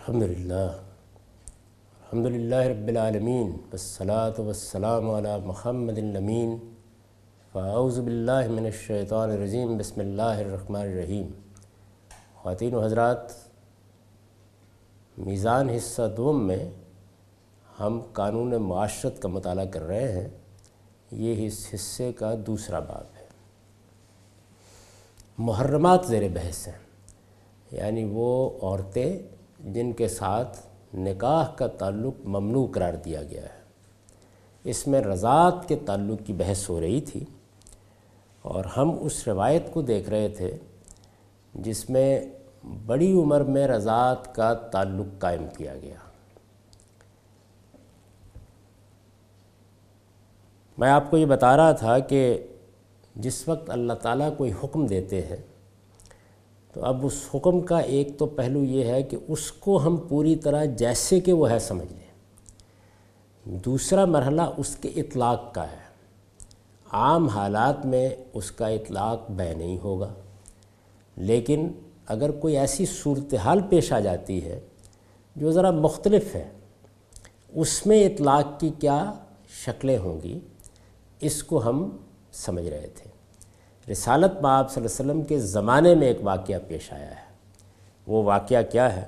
الحمد للہ الحمد للہ رب العالمین، والصلاة والسلام علی محمد الامین۔ فاعوذ باللہ من الشیطان الرجیم، بسم اللہ الرحمن الرحیم۔ خواتین و حضرات، میزان حصہ دوم میں ہم قانون معاشرت کا مطالعہ کر رہے ہیں۔ یہ اس حصے کا دوسرا باب ہے۔ محرمات زیر بحث ہیں۔ یعنی وہ عورتیں جن کے ساتھ نکاح کا تعلق ممنوع قرار دیا گیا ہے۔ اس میں رضاعت کے تعلق کی بحث ہو رہی تھی اور ہم اس روایت کو دیکھ رہے تھے جس میں بڑی عمر میں رضاعت کا تعلق قائم کیا گیا۔ میں آپ کو یہ بتا رہا تھا کہ جس وقت اللہ تعالیٰ کوئی حکم دیتے ہیں تو اب اس حکم کا ایک تو پہلو یہ ہے کہ اس کو ہم پوری طرح جیسے کہ وہ ہے سمجھ لیں۔ دوسرا مرحلہ اس کے اطلاق کا ہے۔ عام حالات میں اس کا اطلاق بے نہیں ہوگا۔ لیکن اگر کوئی ایسی صورتحال پیش آ جاتی ہے جو ذرا مختلف ہے، اس میں اطلاق کی کیا شکلیں ہوں گی، اس کو ہم سمجھ رہے تھے۔ رسالت باب صلی اللہ علیہ وسلم کے زمانے میں ایک واقعہ پیش آیا ہے۔ وہ واقعہ کیا ہے؟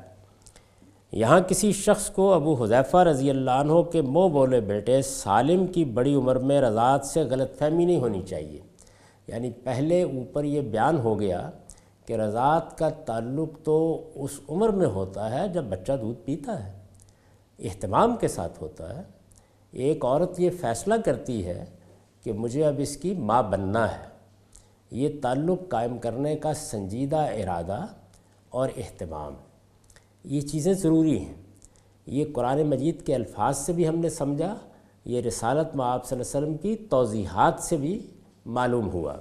یہاں کسی شخص کو ابو حذیفہ رضی اللہ عنہ کے مو بولے بیٹے سالم کی بڑی عمر میں رضاعت سے غلط فہمی نہیں ہونی چاہیے۔ یعنی پہلے اوپر یہ بیان ہو گیا کہ رضاعت کا تعلق تو اس عمر میں ہوتا ہے جب بچہ دودھ پیتا ہے۔ اہتمام کے ساتھ ہوتا ہے۔ ایک عورت یہ فیصلہ کرتی ہے کہ مجھے اب اس کی ماں بننا ہے۔ یہ تعلق قائم کرنے کا سنجیدہ ارادہ اور اہتمام۔ یہ چیزیں ضروری ہیں۔ یہ قرآن مجید کے الفاظ سے بھی ہم نے سمجھا، یہ رسالت معاب صلی اللہ علیہ وسلم کی توضیحات سے بھی معلوم ہوا۔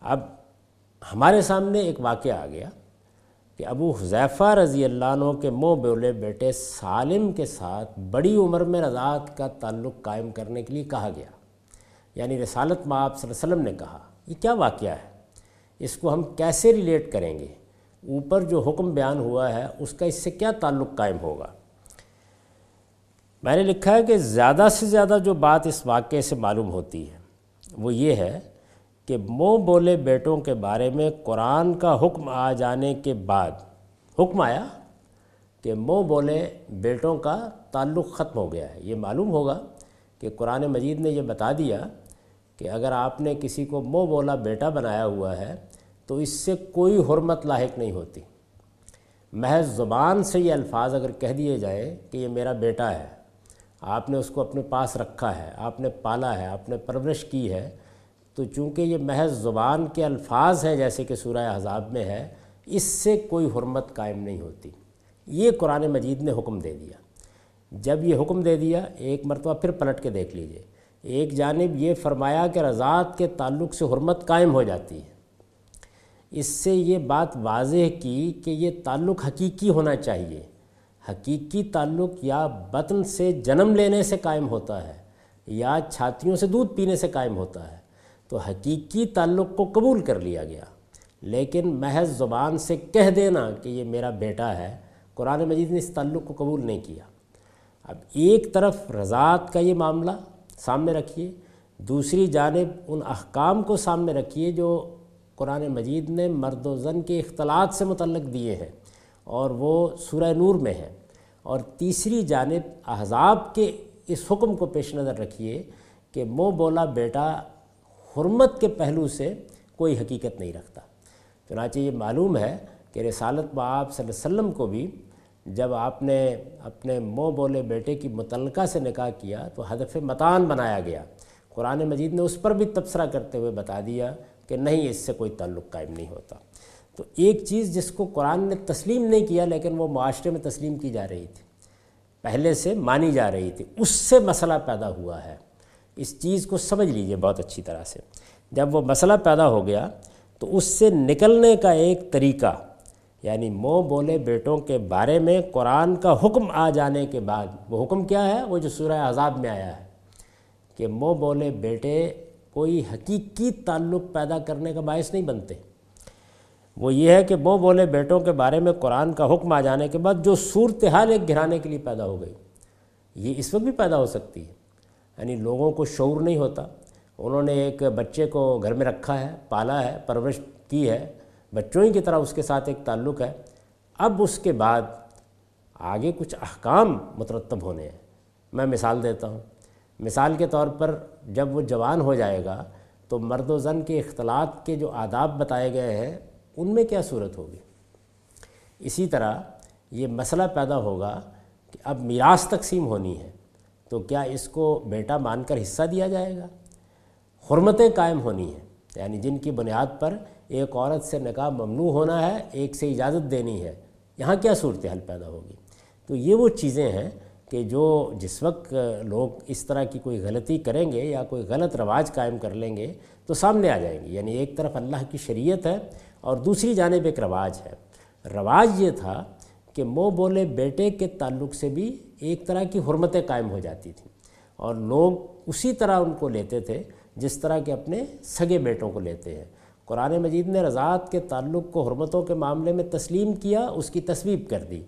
اب ہمارے سامنے ایک واقعہ آ گیا کہ ابو حذیفہ رضی اللہ عنہ کے مو بولے بیٹے سالم کے ساتھ بڑی عمر میں رضاعت کا تعلق قائم کرنے کے لیے کہا گیا۔ یعنی رسالت معاب صلی اللہ علیہ وسلم نے کہا۔ یہ کیا واقعہ ہے؟ اس کو ہم کیسے ریلیٹ کریں گے؟ اوپر جو حکم بیان ہوا ہے، اس کا اس سے کیا تعلق قائم ہوگا؟ میں نے لکھا ہے کہ زیادہ سے زیادہ جو بات اس واقعے سے معلوم ہوتی ہے، وہ یہ ہے کہ مو بولے بیٹوں کے بارے میں قرآن کا حکم آ جانے کے بعد، حکم آیا کہ مو بولے بیٹوں کا تعلق ختم ہو گیا ہے۔ یہ معلوم ہوگا کہ قرآن مجید نے یہ بتا دیا کہ اگر آپ نے کسی کو مو بولا بیٹا بنایا ہوا ہے تو اس سے کوئی حرمت لاحق نہیں ہوتی۔ محض زبان سے یہ الفاظ اگر کہہ دیے جائیں کہ یہ میرا بیٹا ہے، آپ نے اس کو اپنے پاس رکھا ہے، آپ نے پالا ہے، آپ نے پرورش کی ہے، تو چونکہ یہ محض زبان کے الفاظ ہیں جیسے کہ سورہ حذاب میں ہے، اس سے کوئی حرمت قائم نہیں ہوتی۔ یہ قرآن مجید نے حکم دے دیا۔ جب یہ حکم دے دیا، ایک مرتبہ پھر پلٹ کے دیکھ لیجیے۔ ایک جانب یہ فرمایا کہ رضاعت کے تعلق سے حرمت قائم ہو جاتی ہے۔ اس سے یہ بات واضح کی کہ یہ تعلق حقیقی ہونا چاہیے۔ حقیقی تعلق یا بطن سے جنم لینے سے قائم ہوتا ہے یا چھاتیوں سے دودھ پینے سے قائم ہوتا ہے۔ تو حقیقی تعلق کو قبول کر لیا گیا۔ لیکن محض زبان سے کہہ دینا کہ یہ میرا بیٹا ہے، قرآن مجید نے اس تعلق کو قبول نہیں کیا۔ اب ایک طرف رضاعت کا یہ معاملہ سامنے رکھیے۔ دوسری جانب ان احکام کو سامنے رکھیے جو قرآن مجید نے مرد و زن کے اختلاط سے متعلق دیے ہیں اور وہ سورہ نور میں ہے۔ اور تیسری جانب احزاب کے اس حکم کو پیش نظر رکھیے کہ مو بولا بیٹا حرمت کے پہلو سے کوئی حقیقت نہیں رکھتا۔ چنانچہ یہ معلوم ہے کہ رسالت باب صلی اللہ علیہ وسلم کو بھی جب آپ نے اپنے مو بولے بیٹے کی متعلقہ سے نکاح کیا تو ہدف متان بنایا گیا۔ قرآن مجید نے اس پر بھی تبصرہ کرتے ہوئے بتا دیا کہ نہیں، اس سے کوئی تعلق قائم نہیں ہوتا۔ تو ایک چیز جس کو قرآن نے تسلیم نہیں کیا لیکن وہ معاشرے میں تسلیم کی جا رہی تھی، پہلے سے مانی جا رہی تھی، اس سے مسئلہ پیدا ہوا ہے۔ اس چیز کو سمجھ لیجیے بہت اچھی طرح سے۔ جب وہ مسئلہ پیدا ہو گیا تو اس سے نکلنے کا ایک طریقہ یعنی مو بولے بیٹوں کے بارے میں قرآن کا حکم آ جانے کے بعد، وہ حکم کیا ہے؟ وہ جو سورہ عذاب میں آیا ہے کہ مو بولے بیٹے، کوئی حقیقی تعلق پیدا کرنے کا باعث نہیں بنتے۔ وہ یہ ہے کہ وہ بولے بیٹوں کے بارے میں قرآن کا حکم آ جانے کے بعد جو صورتحال ایک گھرانے کے لیے پیدا ہو گئی۔ یہ اس وقت بھی پیدا ہو سکتی ہے۔ یعنی لوگوں کو شعور نہیں ہوتا۔ انہوں نے ایک بچے کو گھر میں رکھا ہے، پالا ہے، پرورش کی ہے۔ بچوں ہی کی طرح اس کے ساتھ ایک تعلق ہے۔ اب اس کے بعد آگے کچھ احکام مترتب ہونے ہیں۔ میں مثال دیتا ہوں۔ مثال کے طور پر جب وہ جوان ہو جائے گا تو مرد و زن کے اختلاط کے جو آداب بتائے گئے ہیں، ان میں کیا صورت ہوگی؟ اسی طرح یہ مسئلہ پیدا ہوگا کہ اب میراث تقسیم ہونی ہے، تو کیا اس کو بیٹا مان کر حصہ دیا جائے گا؟ حرمتیں قائم ہونی ہیں یعنی جن کی بنیاد پر ایک عورت سے نکاح ممنوع ہونا ہے، ایک سے اجازت دینی ہے۔ یہاں کیا صورتحال پیدا ہوگی؟ تو یہ وہ چیزیں ہیں کہ جو جس وقت لوگ اس طرح کی کوئی غلطی کریں گے یا کوئی غلط رواج قائم کر لیں گے تو سامنے آ جائیں گے۔ یعنی ایک طرف اللہ کی شریعت ہے اور دوسری جانب ایک رواج ہے۔ رواج یہ تھا کہ مو بولے بیٹے کے تعلق سے بھی ایک طرح کی حرمتیں قائم ہو جاتی تھیں۔ اور لوگ اسی طرح ان کو لیتے تھے، جس طرح کے اپنے سگے بیٹوں کو لیتے ہیں۔ قرآن مجید نے رضاعت کے تعلق کو حرمتوں کے معاملے میں تسلیم کیا، اس کی تصویب کر دی۔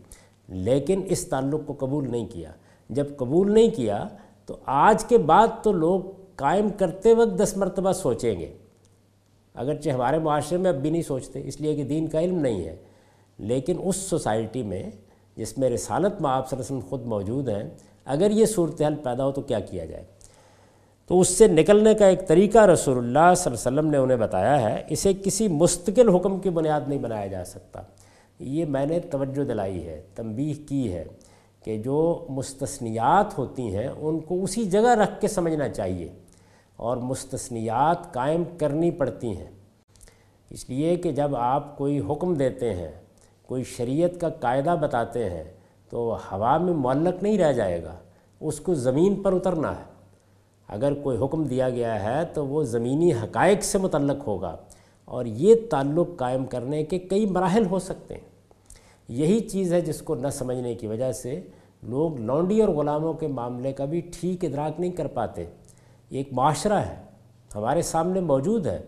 لیکن اس تعلق کو قبول نہیں کیا۔ جب قبول نہیں کیا، تو آج کے بعد تو لوگ قائم کرتے وقت دس مرتبہ سوچیں گے۔ اگرچہ ہمارے معاشرے میں اب بھی نہیں سوچتے، اس لیے کہ دین کا علم نہیں ہے۔ لیکن اس سوسائٹی میں، جس میں رسالت میں آپ صلی اللہ علیہ وسلم خود موجود ہیں، اگر یہ صورتحال پیدا ہو تو کیا کیا جائے؟ تو اس سے نکلنے کا ایک طریقہ رسول اللہ صلی اللہ علیہ وسلم نے انہیں بتایا ہے، اسے کسی مستقل حکم کی بنیاد نہیں بنایا جا سکتا۔ یہ میں نے توجہ دلائی ہے، تنبیہ کی ہے کہ جو مستثنیات ہوتی ہیں، ان کو اسی جگہ رکھ کے سمجھنا چاہیے اور مستثنیات قائم کرنی پڑتی ہیں۔ اس لیے کہ جب آپ کوئی حکم دیتے ہیں، کوئی شریعت کا قاعدہ بتاتے ہیں، تو ہوا میں معلق نہیں رہ جائے گا، اس کو زمین پر اترنا ہے۔ اگر کوئی حکم دیا گیا ہے تو وہ زمینی حقائق سے متعلق ہوگا اور یہ تعلق قائم کرنے کے کئی مراحل ہو سکتے ہیں۔ یہی چیز ہے جس کو نہ سمجھنے کی وجہ سے لوگ لونڈی اور غلاموں کے معاملے کا بھی ٹھیک ادراک نہیں کر پاتے۔ یہ ایک معاشرہ ہے، ہمارے سامنے موجود ہے۔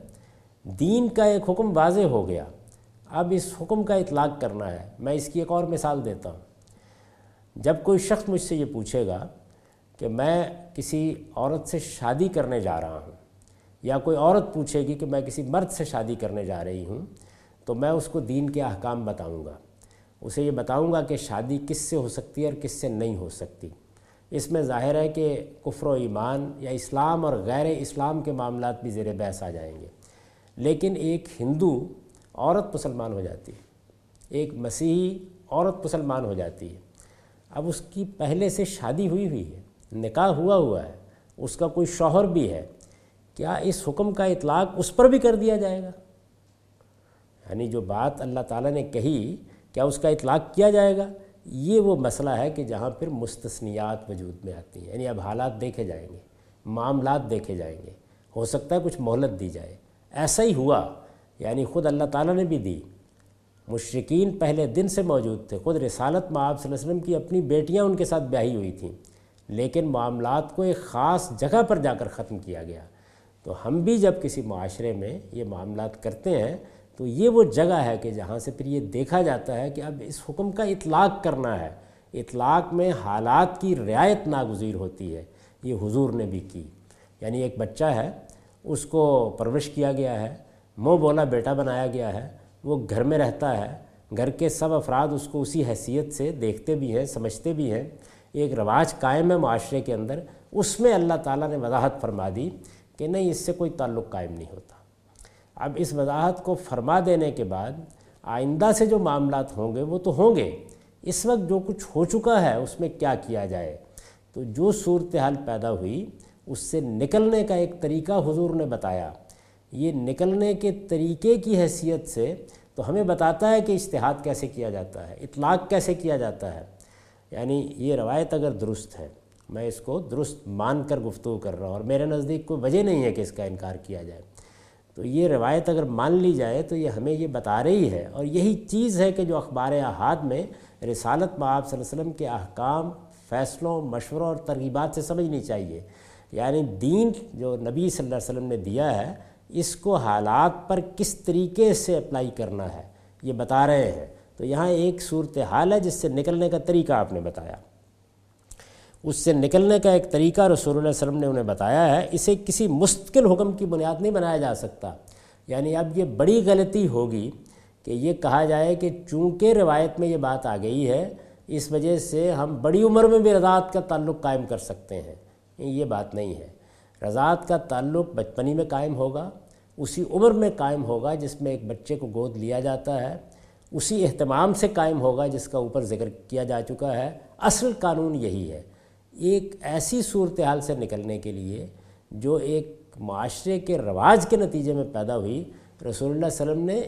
دین کا ایک حکم واضح ہو گیا۔ اب اس حکم کا اطلاق کرنا ہے۔ میں اس کی ایک اور مثال دیتا ہوں۔ جب کوئی شخص مجھ سے یہ پوچھے گا کہ میں کسی عورت سے شادی کرنے جا رہا ہوں یا کوئی عورت پوچھے گی کہ میں کسی مرد سے شادی کرنے جا رہی ہوں، تو میں اس کو دین کے احکام بتاؤں گا۔ اسے یہ بتاؤں گا کہ شادی کس سے ہو سکتی ہے اور کس سے نہیں ہو سکتی۔ اس میں ظاہر ہے کہ کفر و ایمان یا اسلام اور غیر اسلام کے معاملات بھی زیر بحث آ جائیں گے۔ لیکن ایک ہندو عورت مسلمان ہو جاتی ہے، ایک مسیحی عورت مسلمان ہو جاتی ہے۔ اب اس کی پہلے سے شادی ہوئی ہوئی ہے۔ نکاح ہوا ہوا ہے، اس کا کوئی شوہر بھی ہے، کیا اس حکم کا اطلاق اس پر بھی کر دیا جائے گا؟ یعنی جو بات اللہ تعالیٰ نے کہی، کیا اس کا اطلاق کیا جائے گا؟ یہ وہ مسئلہ ہے کہ جہاں پھر مستثنیات وجود میں آتی ہیں۔ یعنی اب حالات دیکھے جائیں گے، معاملات دیکھے جائیں گے، ہو سکتا ہے کچھ مہلت دی جائے۔ ایسا ہی ہوا یعنی خود اللہ تعالیٰ نے بھی دی۔ مشرقین پہلے دن سے موجود تھے، خود رسالت میں آپ صلی اللہ علیہ وسلم کی اپنی بیٹیاں ان کے ساتھ بیاہی ہوئی تھیں۔ لیکن معاملات کو ایک خاص جگہ پر جا کر ختم کیا گیا۔ تو ہم بھی جب کسی معاشرے میں یہ معاملات کرتے ہیں، تو یہ وہ جگہ ہے کہ جہاں سے پھر یہ دیکھا جاتا ہے کہ اب اس حکم کا اطلاق کرنا ہے۔ اطلاق میں حالات کی رعایت ناگزیر ہوتی ہے۔ یہ حضور نے بھی کی۔ یعنی ایک بچہ ہے، اس کو پرورش کیا گیا ہے، منہ بولا بیٹا بنایا گیا ہے، وہ گھر میں رہتا ہے۔ گھر کے سب افراد اس کو اسی حیثیت سے دیکھتے بھی ہیں، سمجھتے بھی ہیں۔ ایک رواج قائم ہے معاشرے کے اندر، اس میں اللہ تعالیٰ نے وضاحت فرما دی کہ نہیں، اس سے کوئی تعلق قائم نہیں ہوتا۔ اب اس وضاحت کو فرما دینے کے بعد آئندہ سے جو معاملات ہوں گے وہ تو ہوں گے۔ اس وقت جو کچھ ہو چکا ہے، اس میں کیا کیا جائے؟ تو جو صورتحال پیدا ہوئی، اس سے نکلنے کا ایک طریقہ حضور نے بتایا۔ یہ نکلنے کے طریقے کی حیثیت سے تو ہمیں بتاتا ہے کہ اشتہاد کیسے کیا جاتا ہے، اطلاق کیسے کیا جاتا ہے۔ یعنی یہ روایت اگر درست ہے، میں اس کو درست مان کر گفتگو کر رہا ہوں اور میرے نزدیک کوئی وجہ نہیں ہے کہ اس کا انکار کیا جائے۔ تو یہ روایت اگر مان لی جائے تو یہ ہمیں یہ بتا رہی ہے اور یہی چیز ہے کہ جو اخبار احاد میں رسالت میں آپ صلی اللہ علیہ وسلم کے احکام، فیصلوں، مشوروں اور ترغیبات سے سمجھنی چاہیے۔ یعنی دین جو نبی صلی اللہ علیہ وسلم نے دیا ہے، اس کو حالات پر کس طریقے سے اپلائی کرنا ہے، یہ بتا رہے ہیں۔ تو یہاں ایک صورت حال ہے جس سے نکلنے کا طریقہ آپ نے بتایا۔ اس سے نکلنے کا ایک طریقہ رسول اللہ علیہ وسلم نے انہیں بتایا ہے، اسے کسی مستقل حکم کی بنیاد نہیں بنایا جا سکتا۔ یعنی اب یہ بڑی غلطی ہوگی کہ یہ کہا جائے کہ چونکہ روایت میں یہ بات آ گئی ہے، اس وجہ سے ہم بڑی عمر میں بھی رضاعت کا تعلق قائم کر سکتے ہیں۔ یہ بات نہیں ہے۔ رضاعت کا تعلق بچپنی میں قائم ہوگا، اسی عمر میں قائم ہوگا جس میں ایک بچے کو گود لیا جاتا ہے۔ اسی اہتمام سے قائم ہوگا جس کا اوپر ذکر کیا جا چکا ہے۔ اصل قانون یہی ہے۔ ایک ایسی صورتحال سے نکلنے کے لیے جو ایک معاشرے کے رواج کے نتیجے میں پیدا ہوئی، رسول اللہ علیہ وسلم نے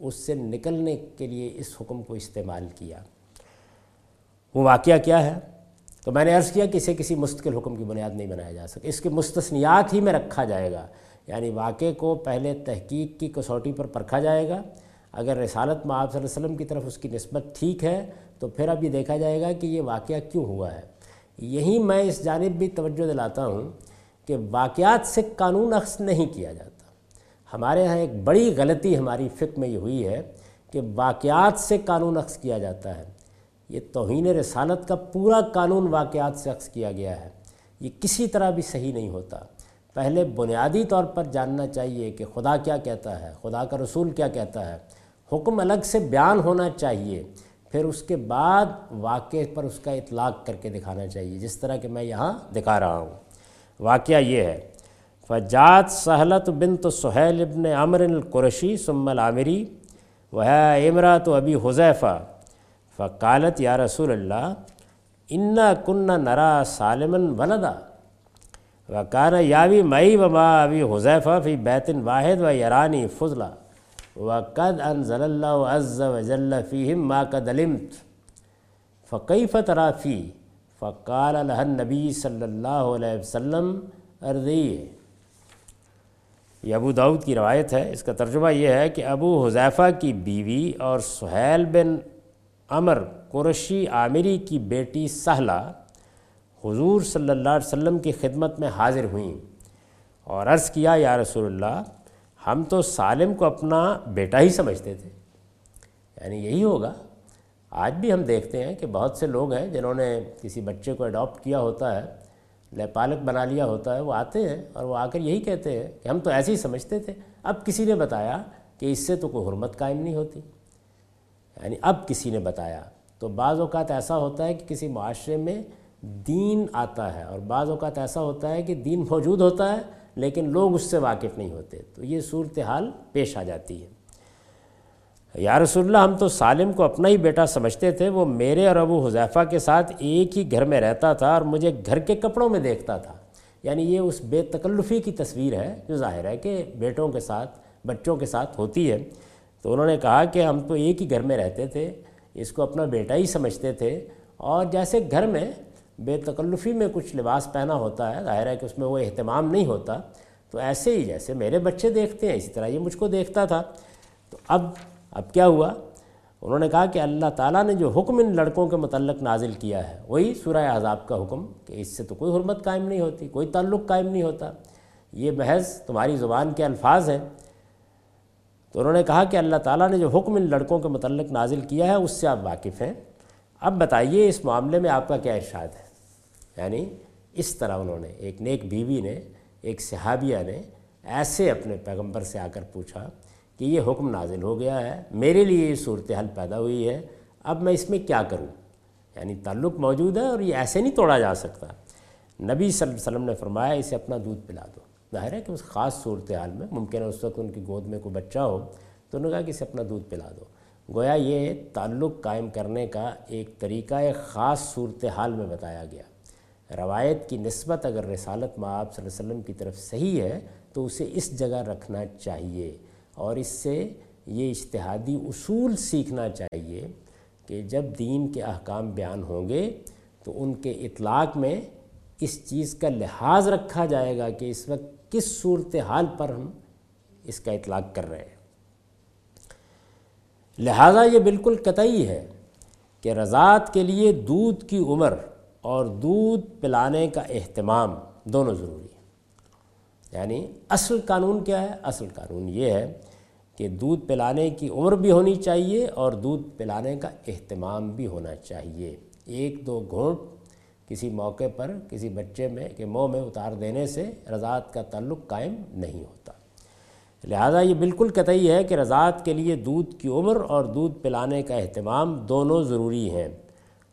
اس سے نکلنے کے لیے اس حکم کو استعمال کیا۔ وہ واقعہ کیا ہے؟ تو میں نے عرض کیا کہ اسے کسی مستقل حکم کی بنیاد نہیں بنایا جا سکتا۔ اس کے مستثنیات ہی میں رکھا جائے گا۔ یعنی واقعے کو پہلے تحقیق کی کسوٹی پر پرکھا جائے گا۔ اگر رسالت میں آپ صلی اللہ علیہ وسلم کی طرف اس کی نسبت ٹھیک ہے، تو پھر اب یہ دیکھا جائے گا کہ یہ واقعہ کیوں ہوا ہے۔ یہی میں اس جانب بھی توجہ دلاتا ہوں کہ واقعات سے قانون اخذ نہیں کیا جاتا۔ ہمارے ہاں ایک بڑی غلطی ہماری فکر میں یہ ہوئی ہے کہ واقعات سے قانون اخذ کیا جاتا ہے۔ یہ توہین رسالت کا پورا قانون واقعات سے اخذ کیا گیا ہے۔ یہ کسی طرح بھی صحیح نہیں ہوتا۔ پہلے بنیادی طور پر جاننا چاہیے کہ خدا کیا کہتا ہے، خدا کا رسول کیا کہتا ہے۔ حکم الگ سے بیان ہونا چاہیے، پھر اس کے بعد واقعے پر اس کا اطلاق کر کے دکھانا چاہیے، جس طرح کہ میں یہاں دکھا رہا ہوں۔ واقعہ یہ ہے فجات سہلت بن تو سہیل ابن عمر القرشی ثم العامری وہ عمرا تو ابھی حذیفہ، فقالت یا رسول اللہ، انا کن نرا سالمن ولدا و یاوی مئی وما ابی حذیفہ فی بیتن واحد و یرانی فضلہ وقد انزل اللہ عز وجل فیہم ما قد علمت. فقیف ترافی فقال لہ النبی صلی اللہ علیہ وسلم، ارضی یہ ابو داود کی روایت ہے۔ اس کا ترجمہ یہ ہے کہ ابو حذیفہ کی بیوی اور سہیل بن عمر قرشی عامری کی بیٹی سہلہ حضور صلی اللہ علیہ وسلم کی خدمت میں حاضر ہوئیں اور عرض کیا، یا رسول اللہ ہم تو سالم کو اپنا بیٹا ہی سمجھتے تھے۔ یعنی یہی ہوگا۔ آج بھی ہم دیکھتے ہیں کہ بہت سے لوگ ہیں جنہوں نے کسی بچے کو اڈاپٹ کیا ہوتا ہے، لے پالک بنا لیا ہوتا ہے، وہ آتے ہیں اور وہ آ کر یہی کہتے ہیں کہ ہم تو ایسے ہی سمجھتے تھے۔ اب کسی نے بتایا کہ اس سے تو کوئی حرمت قائم نہیں ہوتی۔ یعنی اب کسی نے بتایا۔ تو بعض اوقات ایسا ہوتا ہے کہ کسی معاشرے میں دین آتا ہے اور بعض اوقات ایسا ہوتا ہے کہ دین موجود ہوتا ہے لیکن لوگ اس سے واقف نہیں ہوتے۔ تو یہ صورتحال پیش آ جاتی ہے۔ یا رسول اللہ، ہم تو سالم کو اپنا ہی بیٹا سمجھتے تھے۔ وہ میرے اور ابو حذیفہ کے ساتھ ایک ہی گھر میں رہتا تھا اور مجھے گھر کے کپڑوں میں دیکھتا تھا۔ یعنی یہ اس بے تکلفی کی تصویر ہے جو ظاہر ہے کہ بیٹوں کے ساتھ، بچوں کے ساتھ ہوتی ہے۔ تو انہوں نے کہا کہ ہم تو ایک ہی گھر میں رہتے تھے، اس کو اپنا بیٹا ہی سمجھتے تھے۔ اور جیسے گھر میں بے تکلفی میں کچھ لباس پہنا ہوتا ہے، ظاہر ہے کہ اس میں وہ اہتمام نہیں ہوتا۔ تو ایسے ہی جیسے میرے بچے دیکھتے ہیں، اسی طرح یہ مجھ کو دیکھتا تھا۔ تو اب اب کیا ہوا؟ انہوں نے کہا کہ اللہ تعالیٰ نے جو حکم ان لڑکوں کے متعلق نازل کیا ہے، وہی سورہ عذاب کا حکم کہ اس سے تو کوئی حرمت قائم نہیں ہوتی، کوئی تعلق قائم نہیں ہوتا۔ یہ محض تمہاری زبان کے الفاظ ہیں۔ تو انہوں نے کہا کہ اللہ تعالیٰ نے جو حکم ان لڑکوں کے متعلق نازل کیا ہے، اس سے آپ واقف ہیں۔ اب بتائیے، اس معاملے میں آپ کا کیا ارشاد ہے؟ یعنی اس طرح انہوں نے، ایک نیک بیوی نے، ایک صحابیہ نے ایسے اپنے پیغمبر سے آ کر پوچھا کہ یہ حکم نازل ہو گیا ہے، میرے لیے یہ صورتحال پیدا ہوئی ہے، اب میں اس میں کیا کروں؟ یعنی تعلق موجود ہے اور یہ ایسے نہیں توڑا جا سکتا۔ نبی صلی اللہ علیہ وسلم نے فرمایا، اسے اپنا دودھ پلا دو۔ ظاہر ہے کہ اس خاص صورتحال میں ممکن ہے اس وقت ان کی گود میں کوئی بچہ ہو، تو انہوں نے کہا کہ اسے اپنا دودھ پلا دو۔ گویا یہ تعلق قائم کرنے کا ایک طریقہ، ایک خاص صورتحال میں بتایا گیا۔ روایت کی نسبت اگر رسالت میں آپ صلی اللہ علیہ وسلم کی طرف صحیح ہے، تو اسے اس جگہ رکھنا چاہیے اور اس سے یہ اجتہادی اصول سیکھنا چاہیے کہ جب دین کے احکام بیان ہوں گے تو ان کے اطلاق میں اس چیز کا لحاظ رکھا جائے گا کہ اس وقت کس صورتحال پر ہم اس کا اطلاق کر رہے ہیں۔ لہٰذا یہ بالکل قطعی ہے کہ رضاعت کے لیے دودھ کی عمر اور دودھ پلانے کا اہتمام دونوں ضروری ہے یعنی اصل قانون کیا ہے؟ اصل قانون یہ ہے کہ دودھ پلانے کی عمر بھی ہونی چاہیے اور دودھ پلانے کا اہتمام بھی ہونا چاہیے۔ ایک دو گھونٹ کسی موقع پر کسی بچے میں کہ منہ میں اتار دینے سے رضاعت کا تعلق قائم نہیں ہوتا۔ لہذا یہ بالکل قطعی ہے کہ رضاعت کے لیے دودھ کی عمر اور دودھ پلانے کا اہتمام دونوں ضروری ہیں۔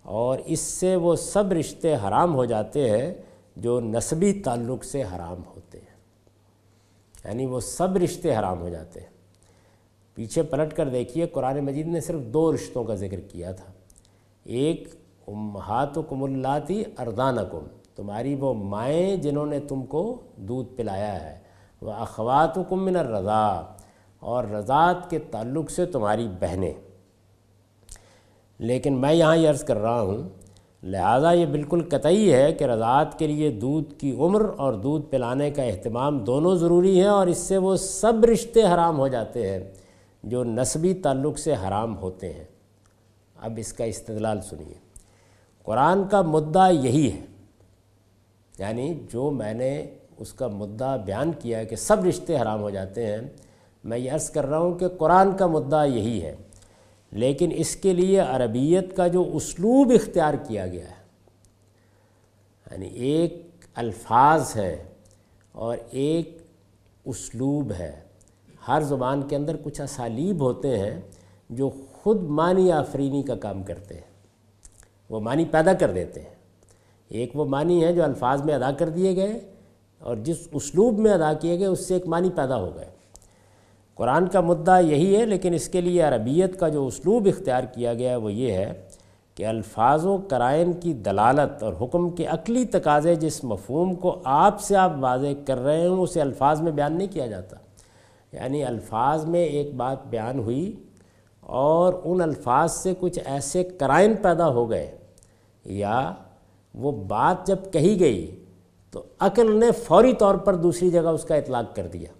اور اس سے وہ سب رشتے حرام ہو جاتے ہیں جو نسبی تعلق سے حرام ہوتے ہیں۔ یعنی وہ سب رشتے حرام ہو جاتے ہیں۔ پیچھے پلٹ کر دیکھیے، قرآن مجید نے صرف دو رشتوں کا ذکر کیا تھا۔ ایک امہات و کم اللاتی اردانکم تمہاری وہ مائیں جنہوں نے تم کو دودھ پلایا ہے۔ وہ اخوات و کم من الرضا اور رضاعت کے تعلق سے تمہاری بہنیں۔ لیکن میں یہاں یہ عرض کر رہا ہوں، لہٰذا یہ بالکل قطعی ہے کہ رضاعت کے لیے دودھ کی عمر اور دودھ پلانے کا اہتمام دونوں ضروری ہیں اور اس سے وہ سب رشتے حرام ہو جاتے ہیں جو نسبی تعلق سے حرام ہوتے ہیں۔ اب اس کا استدلال سنیے۔ قرآن کا مدعا یہی ہے یعنی جو میں نے اس کا مدعا بیان کیا کہ سب رشتے حرام ہو جاتے ہیں، میں یہ عرض کر رہا ہوں کہ قرآن کا مدعا یہی ہے۔ لیکن اس کے لیے عربیت کا جو اسلوب اختیار کیا گیا ہے یعنی ایک الفاظ ہے اور ایک اسلوب ہے۔ ہر زبان کے اندر کچھ اسالیب ہوتے ہیں جو خود معنی آفرینی کا کام کرتے ہیں، وہ معنی پیدا کر دیتے ہیں۔ ایک وہ معنی ہے جو الفاظ میں ادا کر دیے گئے اور جس اسلوب میں ادا کیے گئے، اس سے ایک معنی پیدا ہو گئے۔ قرآن کا مدعا یہی ہے، لیکن اس کے لیے عربیت کا جو اسلوب اختیار کیا گیا ہے وہ یہ ہے کہ الفاظ و کرائن کی دلالت اور حکم کے عقلی تقاضے جس مفہوم کو آپ سے آپ واضح کر رہے ہیں اسے الفاظ میں بیان نہیں کیا جاتا۔ یعنی الفاظ میں ایک بات بیان ہوئی اور ان الفاظ سے کچھ ایسے کرائن پیدا ہو گئے، یا وہ بات جب کہی گئی تو عقل نے فوری طور پر دوسری جگہ اس کا اطلاق کر دیا۔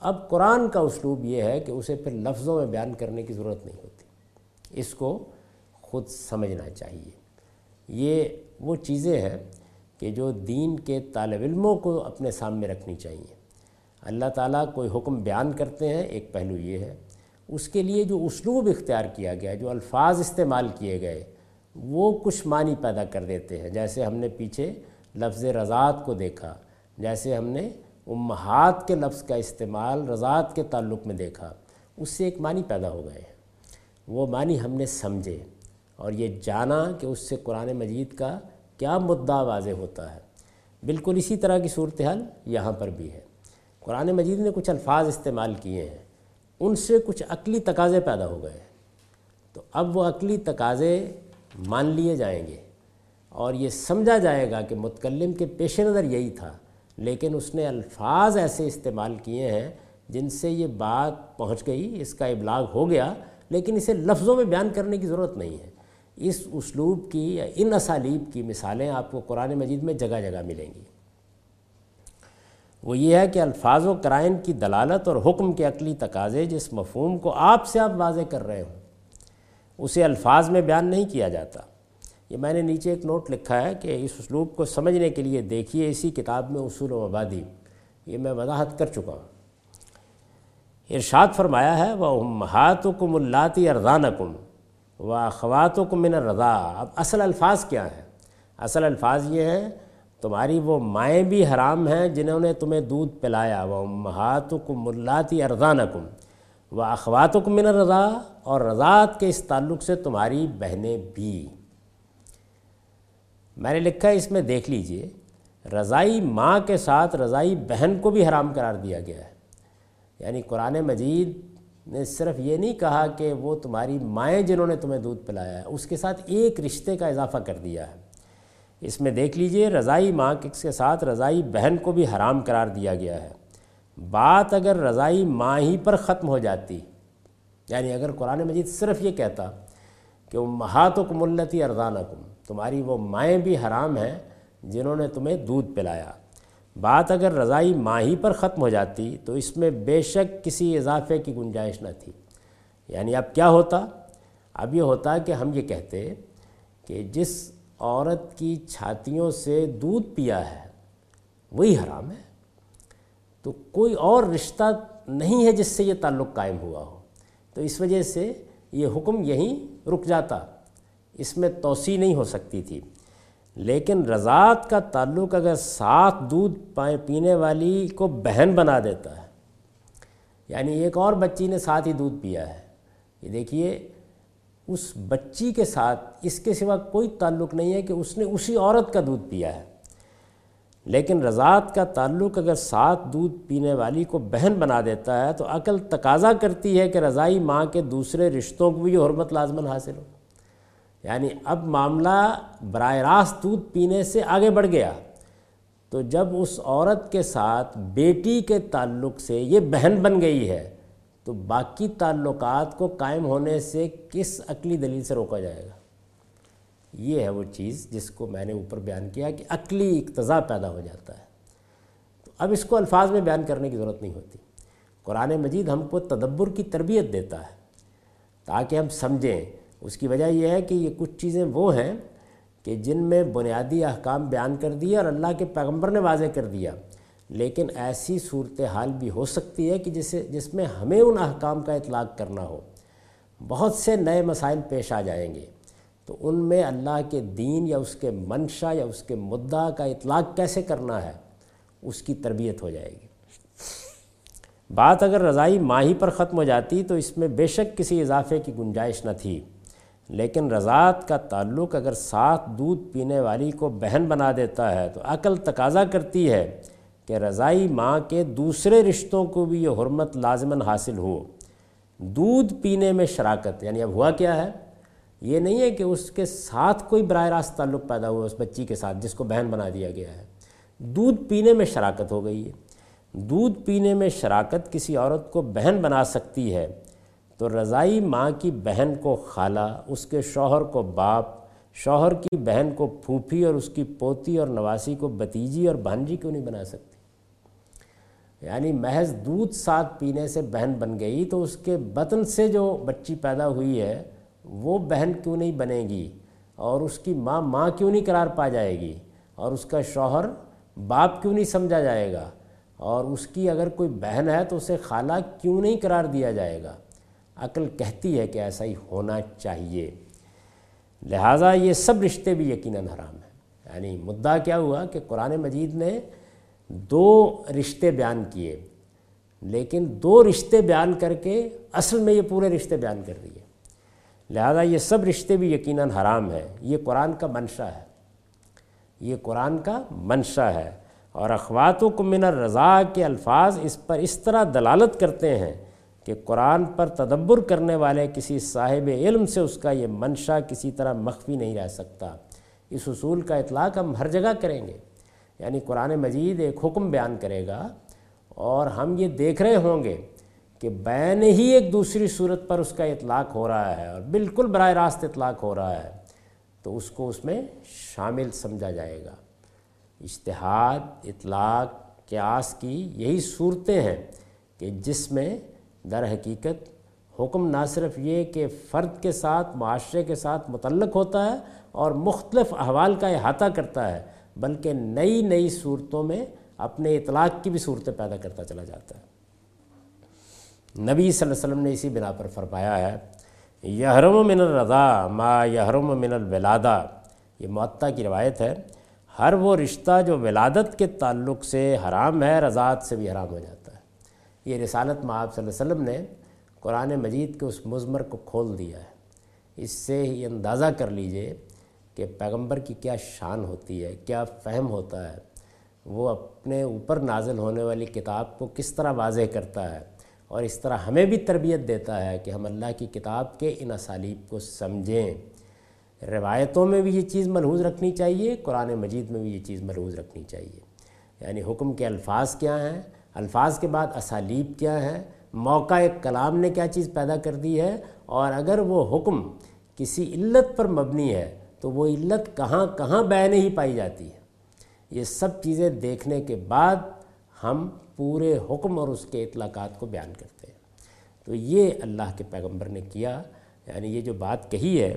اب قرآن کا اسلوب یہ ہے کہ اسے پھر لفظوں میں بیان کرنے کی ضرورت نہیں ہوتی۔ اس کو خود سمجھنا چاہیے۔ یہ وہ چیزیں ہیں کہ جو دین کے طالب علموں کو اپنے سامنے رکھنی چاہیے۔ اللہ تعالیٰ کوئی حکم بیان کرتے ہیں، ایک پہلو یہ ہے۔ اس کے لیے جو اسلوب اختیار کیا گیا، جو الفاظ استعمال کیے گئے، وہ کچھ معنی پیدا کر دیتے ہیں۔ جیسے ہم نے پیچھے لفظ رضاعت کو دیکھا، جیسے ہم نے امہات کے لفظ کا استعمال رضاعت کے تعلق میں دیکھا، اس سے ایک معنی پیدا ہو گئے۔ وہ معنی ہم نے سمجھے اور یہ جانا کہ اس سے قرآن مجید کا کیا مدعا واضح ہوتا ہے۔ بالکل اسی طرح کی صورتحال یہاں پر بھی ہے۔ قرآن مجید نے کچھ الفاظ استعمال کیے ہیں، ان سے کچھ عقلی تقاضے پیدا ہو گئے۔ تو اب وہ عقلی تقاضے مان لیے جائیں گے اور یہ سمجھا جائے گا کہ متکلم کے پیش نظر یہی تھا۔ لیکن اس نے الفاظ ایسے استعمال کیے ہیں جن سے یہ بات پہنچ گئی، اس کا ابلاغ ہو گیا، لیکن اسے لفظوں میں بیان کرنے کی ضرورت نہیں ہے۔ اس اسلوب کی یا ان اسالیب کی مثالیں آپ کو قرآن مجید میں جگہ جگہ ملیں گی۔ وہ یہ ہے کہ الفاظ و کرائن کی دلالت اور حکم کے عقلی تقاضے جس مفہوم کو آپ سے آپ واضح کر رہے ہوں، اسے الفاظ میں بیان نہیں کیا جاتا۔ یہ میں نے نیچے ایک نوٹ لکھا ہے کہ اس اسلوب کو سمجھنے کے لیے دیکھیے اسی کتاب میں اصول و مبادی۔ یہ میں وضاحت کر چکا ہوں۔ ارشاد فرمایا ہے وہ امہات و کم اللاتی اردان کم و اخوات و کم من رضا اب اصل الفاظ کیا ہیں؟ اصل الفاظ یہ ہیں، تمہاری وہ مائیں بھی حرام ہیں جنہوں نے تمہیں دودھ پلایا۔ وہ امہات و کم اللاتی اردان کم و اخوات و کم من رضا اور رضاعت کے اس تعلق سے تمہاری بہنیں بھی۔ میں نے لکھا ہے، اس میں دیکھ لیجیے، رضائی ماں کے ساتھ رضائی بہن کو بھی حرام قرار دیا گیا ہے۔ یعنی قرآن مجید نے صرف یہ نہیں کہا کہ وہ تمہاری مائیں جنہوں نے تمہیں دودھ پلایا ہے، اس کے ساتھ ایک رشتے کا اضافہ کر دیا ہے۔ اس میں دیکھ لیجیے، رضائی ماں کے ساتھ رضائی بہن کو بھی حرام قرار دیا گیا ہے۔ بات اگر رضائی ماں ہی پر ختم ہو جاتی یعنی اگر قرآن مجید صرف یہ کہتا کہ وہ مہات و کملتی تمہاری وہ مائیں بھی حرام ہیں جنہوں نے تمہیں دودھ پلایا۔ بات اگر رضائی ماں ہی پر ختم ہو جاتی تو اس میں بے شک کسی اضافے کی گنجائش نہ تھی۔ یعنی اب کیا ہوتا؟ اب یہ ہوتا کہ ہم یہ کہتے کہ جس عورت کی چھاتیوں سے دودھ پیا ہے، وہی حرام ہے۔ تو کوئی اور رشتہ نہیں ہے جس سے یہ تعلق قائم ہوا ہو۔ تو اس وجہ سے یہ حکم یہیں رک جاتا۔ اس میں توسیع نہیں ہو سکتی تھی۔ لیکن رضاعت کا تعلق اگر ساتھ دودھ پائے پینے والی کو بہن بنا دیتا ہے یعنی ایک اور بچی نے ساتھ ہی دودھ پیا ہے۔ یہ دیکھیے، اس بچی کے ساتھ اس کے سوا کوئی تعلق نہیں ہے کہ اس نے اسی عورت کا دودھ پیا ہے۔ لیکن رضاعت کا تعلق اگر ساتھ دودھ پینے والی کو بہن بنا دیتا ہے تو عقل تقاضا کرتی ہے کہ رضائی ماں کے دوسرے رشتوں کو بھی حرمت لازمن حاصل ہو۔ یعنی اب معاملہ براہ راست دودھ پینے سے آگے بڑھ گیا۔ تو جب اس عورت کے ساتھ بیٹی کے تعلق سے یہ بہن بن گئی ہے، تو باقی تعلقات کو قائم ہونے سے کس عقلی دلیل سے روکا جائے گا؟ یہ ہے وہ چیز جس کو میں نے اوپر بیان کیا کہ عقلی اقتضاء پیدا ہو جاتا ہے۔ تو اب اس کو الفاظ میں بیان کرنے کی ضرورت نہیں ہوتی۔ قرآن مجید ہم کو تدبر کی تربیت دیتا ہے تاکہ ہم سمجھیں اس کی وجہ یہ ہے کہ یہ کچھ چیزیں وہ ہیں کہ جن میں بنیادی احکام بیان کر دیا اور اللہ کے پیغمبر نے واضح کر دیا۔ لیکن ایسی صورتحال بھی ہو سکتی ہے کہ جسے جس میں ہمیں ان احکام کا اطلاق کرنا ہو۔ بہت سے نئے مسائل پیش آ جائیں گے۔ تو ان میں اللہ کے دین یا اس کے منشا یا اس کے مدعا کا اطلاق کیسے کرنا ہے، اس کی تربیت ہو جائے گی۔ بات اگر رضائی ماہی پر ختم ہو جاتی تو اس میں بے شک کسی اضافے کی گنجائش نہ تھی۔ لیکن رضاعت کا تعلق اگر ساتھ دودھ پینے والی کو بہن بنا دیتا ہے تو عقل تقاضا کرتی ہے کہ رضائی ماں کے دوسرے رشتوں کو بھی یہ حرمت لازماً حاصل ہو۔ دودھ پینے میں شراکت یعنی اب ہوا کیا ہے؟ یہ نہیں ہے کہ اس کے ساتھ کوئی براہ راست تعلق پیدا ہوا، اس بچی کے ساتھ جس کو بہن بنا دیا گیا ہے۔ دودھ پینے میں شراکت ہو گئی ہے۔ دودھ پینے میں شراکت کسی عورت کو بہن بنا سکتی ہے۔ تو رضائی ماں کی بہن کو خالہ، اس کے شوہر کو باپ، شوہر کی بہن کو پھوپھی اور اس کی پوتی اور نواسی کو بتیجی اور بھانجی کیوں نہیں بنا سکتی؟ یعنی محض دودھ ساتھ پینے سے بہن بن گئی تو اس کے بطن سے جو بچی پیدا ہوئی ہے، وہ بہن کیوں نہیں بنے گی؟ اور اس کی ماں ماں کیوں نہیں قرار پا جائے گی؟ اور اس کا شوہر باپ کیوں نہیں سمجھا جائے گا؟ اور اس کی اگر کوئی بہن ہے تو اسے خالہ کیوں نہیں قرار دیا جائے گا؟ عقل کہتی ہے کہ ایسا ہی ہونا چاہیے۔ لہٰذا یہ سب رشتے بھی یقیناً حرام ہیں۔ یعنی مدعا کیا ہوا کہ قرآن مجید نے دو رشتے بیان کیے، لیکن دو رشتے بیان کر کے اصل میں یہ پورے رشتے بیان کر دیے۔ لہذا یہ سب رشتے بھی یقیناً حرام ہیں۔ یہ قرآن کا منشا ہے۔ یہ قرآن کا منشا ہے۔ اور اخوات و کمن الرضا کے الفاظ اس پر اس طرح دلالت کرتے ہیں کہ قرآن پر تدبر کرنے والے کسی صاحب علم سے اس کا یہ منشا کسی طرح مخفی نہیں رہ سکتا۔ اس اصول کا اطلاق ہم ہر جگہ کریں گے۔ یعنی قرآن مجید ایک حکم بیان کرے گا اور ہم یہ دیکھ رہے ہوں گے کہ بین ہی ایک دوسری صورت پر اس کا اطلاق ہو رہا ہے اور بالکل براہ راست اطلاق ہو رہا ہے تو اس کو اس میں شامل سمجھا جائے گا۔ اشتہاد اطلاق، قیاس کی یہی صورتیں ہیں کہ جس میں در حقیقت حکم نہ صرف یہ کہ فرد کے ساتھ، معاشرے کے ساتھ متعلق ہوتا ہے اور مختلف احوال کا احاطہ کرتا ہے، بلکہ نئی نئی صورتوں میں اپنے اطلاق کی بھی صورتیں پیدا کرتا چلا جاتا ہے۔ نبی صلی اللہ علیہ وسلم نے اسی بنا پر فرمایا ہے، یحرم من الرضا ما یحرم من الولادہ۔ یہ معطا کی روایت ہے، ہر وہ رشتہ جو ولادت کے تعلق سے حرام ہے، رضاعت سے بھی حرام ہو جاتا ہے۔ یہ رسالت آپ صلی اللہ علیہ وسلم نے قرآن مجید کے اس مضمر کو کھول دیا ہے۔ اس سے یہ اندازہ کر لیجیے کہ پیغمبر کی کیا شان ہوتی ہے، کیا فہم ہوتا ہے۔ وہ اپنے اوپر نازل ہونے والی کتاب کو کس طرح واضح کرتا ہے اور اس طرح ہمیں بھی تربیت دیتا ہے کہ ہم اللہ کی کتاب کے ان اسالیب کو سمجھیں۔ روایتوں میں بھی یہ چیز ملحوظ رکھنی چاہیے، قرآن مجید میں بھی یہ چیز ملحوظ رکھنی چاہیے۔ یعنی حکم کے الفاظ کیا ہیں؟ الفاظ کے بعد اسالیب کیا ہیں موقع ایک کلام نے کیا چیز پیدا کر دی ہے، اور اگر وہ حکم کسی علت پر مبنی ہے تو وہ علت کہاں کہاں بین ہی پائی جاتی ہے۔ یہ سب چیزیں دیکھنے کے بعد ہم پورے حکم اور اس کے اطلاقات کو بیان کرتے ہیں۔ تو یہ اللہ کے پیغمبر نے کیا یعنی یہ جو بات کہی ہے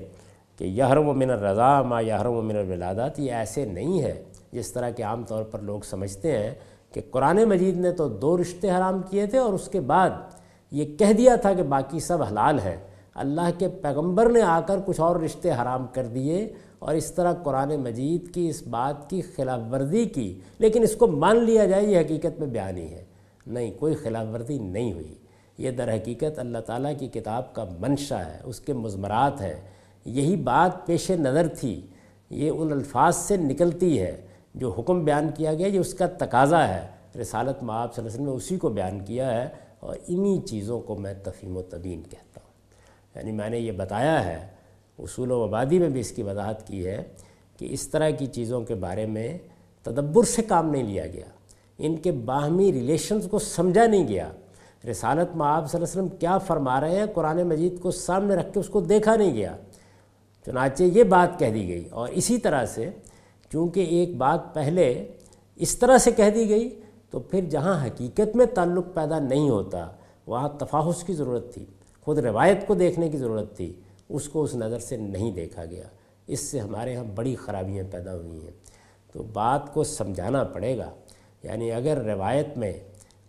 کہ یحرم و من الرضا ما یحرم و من الولادات، یہ ایسے نہیں ہے جس طرح کہ عام طور پر لوگ سمجھتے ہیں کہ قرآن مجید نے تو دو رشتے حرام کیے تھے اور اس کے بعد یہ کہہ دیا تھا کہ باقی سب حلال ہے اللہ کے پیغمبر نے آ کر کچھ اور رشتے حرام کر دیے اور اس طرح قرآن مجید کی، اس بات کی خلاف ورزی کی۔ لیکن اس کو مان لیا جائے، یہ حقیقت میں بیان ہی ہے۔ نہیں، کوئی خلاف ورزی نہیں ہوئی۔ یہ در حقیقت اللہ تعالیٰ کی کتاب کا منشا ہے، اس کے مضمرات ہیں۔ یہی بات پیش نظر تھی، یہ ان الفاظ سے نکلتی ہے۔ جو حکم بیان کیا گیا، یہ اس کا تقاضا ہے۔ رسالت معاب صلی اللہ علیہ وسلم نے اسی کو بیان کیا ہے اور انہی چیزوں کو میں تفہیم و تبین کہتا ہوں۔ یعنی میں نے یہ بتایا ہے، اصول و آبادی میں بھی اس کی وضاحت کی ہے کہ اس طرح کی چیزوں کے بارے میں تدبر سے کام نہیں لیا گیا۔ ان کے باہمی ریلیشنز کو سمجھا نہیں گیا۔ رسالت میں آپ صلی اللہ علیہ وسلم کیا فرما رہے ہیں؟ قرآن مجید کو سامنے رکھ کے اس کو دیکھا نہیں گیا۔ چنانچہ یہ بات کہہ دی گئی اور اسی طرح سے چونکہ ایک بات پہلے اس طرح سے کہہ دی گئی، تو پھر جہاں حقیقت میں تعلق پیدا نہیں ہوتا، وہاں تفاحص کی ضرورت تھی، خود روایت کو دیکھنے کی ضرورت تھی، اس کو اس نظر سے نہیں دیکھا گیا۔ اس سے ہمارے ہاں بڑی خرابیاں پیدا ہوئی ہیں۔ تو بات کو سمجھانا پڑے گا۔ یعنی اگر روایت میں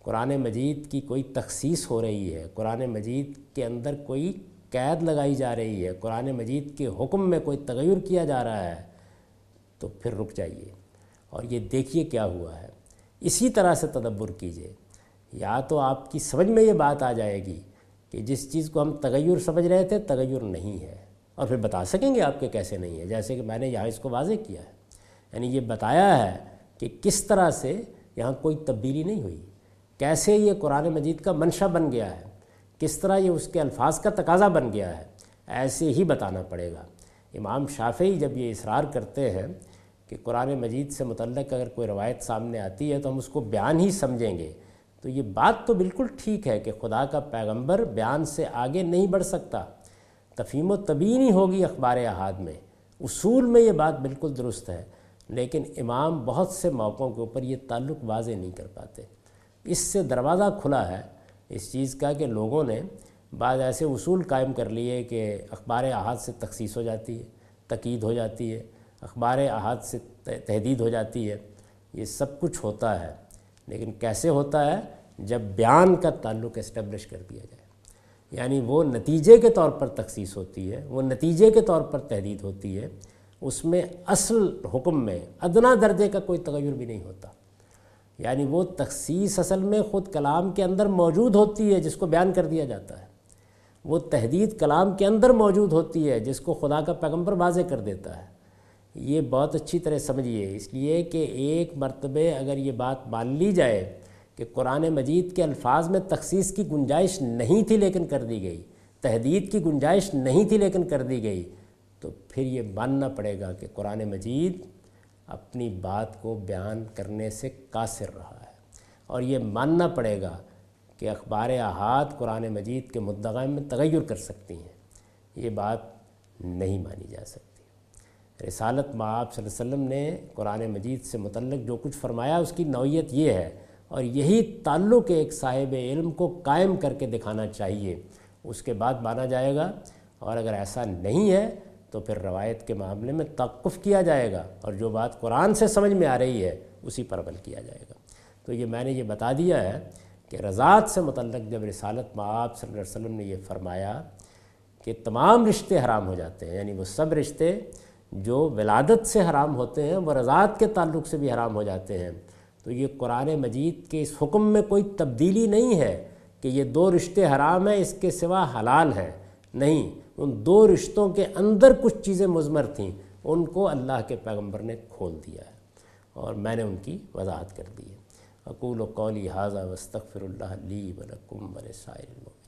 قرآن مجید کی کوئی تخصیص ہو رہی ہے، قرآن مجید کے اندر کوئی قید لگائی جا رہی ہے، قرآن مجید کے حکم میں کوئی تغیر کیا جا رہا ہے تو پھر رک جائیے۔ اور یہ دیکھیے کیا ہوا ہے۔ اسی طرح سے تدبر کیجیے یا تو آپ کی سمجھ میں یہ بات آ جائے گی کہ جس چیز کو ہم تغیر سمجھ رہے تھے، تغیر نہیں ہے۔ اور پھر بتا سکیں گے آپ کے کیسے نہیں ہے۔ جیسے کہ میں نے یہاں اس کو واضح کیا ہے۔ یعنی یہ بتایا ہے کہ کس طرح سے یہاں کوئی تبدیلی نہیں ہوئی۔ کیسے یہ قرآن مجید کا منشا بن گیا ہے؟ کس طرح یہ اس کے الفاظ کا تقاضا بن گیا ہے؟ ایسے ہی بتانا پڑے گا۔ امام شافعی جب یہ اصرار کرتے ہیں کہ قرآن مجید سے متعلق اگر کوئی روایت سامنے آتی ہے تو ہم اس کو بیان ہی سمجھیں گے، تو یہ بات تو بالکل ٹھیک ہے کہ خدا کا پیغمبر بیان سے آگے نہیں بڑھ سکتا۔ تفہیم و تبین ہی ہوگی اخبار احاد میں۔ اصول میں یہ بات بالکل درست ہے، لیکن امام بہت سے موقعوں کے اوپر یہ تعلق واضح نہیں کر پاتے۔ اس سے دروازہ کھلا ہے، اس چیز کا کہ لوگوں نے بعض ایسے اصول قائم کر لیے کہ اخبار احاد سے تخصیص ہو جاتی ہے، تقید ہو جاتی ہے، اخبار احاد سے تحدید ہو جاتی ہے، یہ سب کچھ ہوتا ہے۔ لیکن کیسے ہوتا ہے؟ جب بیان کا تعلق اسٹیبلش کر دیا جائے۔ یعنی وہ نتیجے کے طور پر تخصیص ہوتی ہے، وہ نتیجے کے طور پر تحدید ہوتی ہے، اس میں اصل حکم میں ادنا درجے کا کوئی تغیر بھی نہیں ہوتا۔ یعنی وہ تخصیص اصل میں خود کلام کے اندر موجود ہوتی ہے، جس کو بیان کر دیا جاتا ہے۔ وہ تحدید کلام کے اندر موجود ہوتی ہے، جس کو خدا کا پیغمبر واضح کر دیتا ہے۔ یہ بہت اچھی طرح سمجھیے۔ اس لیے کہ ایک مرتبہ اگر یہ بات مان لی جائے کہ قرآن مجید کے الفاظ میں تخصیص کی گنجائش نہیں تھی لیکن کر دی گئی، تحدید کی گنجائش نہیں تھی لیکن کر دی گئی، تو پھر یہ ماننا پڑے گا کہ قرآن مجید اپنی بات کو بیان کرنے سے قاصر رہا ہے۔ اور یہ ماننا پڑے گا کہ اخبار احاد قرآن مجید کے مدغام میں تغیر کر سکتی ہیں۔ یہ بات نہیں مانی جا سکتی۔ رسالت معاب صلی اللہ علیہ وسلم نے قرآن مجید سے متعلق جو کچھ فرمایا، اس کی نوعیت یہ ہے، اور یہی تعلق ایک صاحب علم کو قائم کر کے دکھانا چاہیے۔ اس کے بعد مانا جائے گا، اور اگر ایسا نہیں ہے تو پھر روایت کے معاملے میں توقف کیا جائے گا، اور جو بات قرآن سے سمجھ میں آ رہی ہے، اسی پر عمل کیا جائے گا۔ تو یہ میں نے یہ بتا دیا ہے کہ رضاعت سے متعلق جب رسالت معاب صلی اللہ علیہ وسلم نے یہ فرمایا کہ تمام رشتے حرام ہو جاتے ہیں یعنی وہ سب رشتے جو ولادت سے حرام ہوتے ہیں، وہ رضاعت کے تعلق سے بھی حرام ہو جاتے ہیں۔ تو یہ قرآن مجید کے اس حکم میں کوئی تبدیلی نہیں ہے کہ یہ دو رشتے حرام ہیں، اس کے سوا حلال ہیں۔ نہیں، ان دو رشتوں کے اندر کچھ چیزیں مضمر تھیں، ان کو اللہ کے پیغمبر نے کھول دیا ہے اور میں نے ان کی وضاحت کر دی ہے۔ اقول و قولی حاضہ وسطر اللہ علی ولکم ولسائر المؤمنین۔